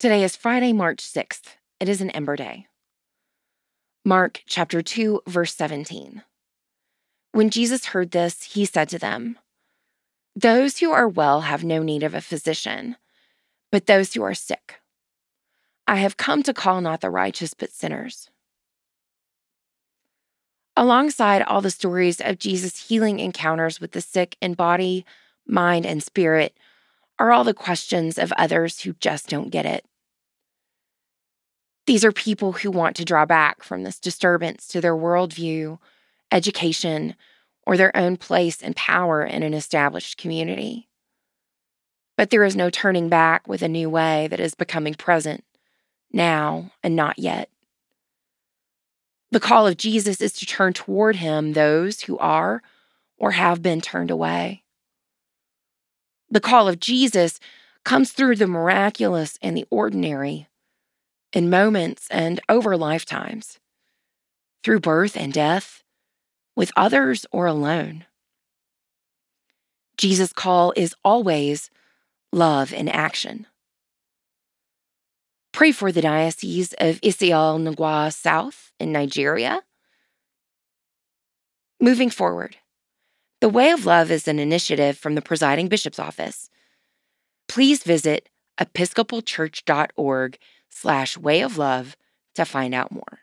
Today is Friday, March 6th. It is an Ember Day. Mark chapter 2, verse 17. When Jesus heard this, he said to them, Those who are well have no need of a physician, but those who are sick. I have come to call not the righteous, but sinners. Alongside all the stories of Jesus' healing encounters with the sick in body, mind, and spirit are all the questions of others who just don't get it. These are people who want to draw back from this disturbance to their worldview, education, or their own place and power in an established community. But there is no turning back with a new way that is becoming present, now and not yet. The call of Jesus is to turn toward him those who are or have been turned away. The call of Jesus comes through the miraculous and the ordinary, in moments and over lifetimes, through birth and death, with others or alone. Jesus' call is always love in action. Pray for the Diocese of Isiala-Ngwa South in Nigeria. Moving forward, the Way of Love is an initiative from the presiding bishop's office. Please visit episcopalchurch.org slash way of love to find out more.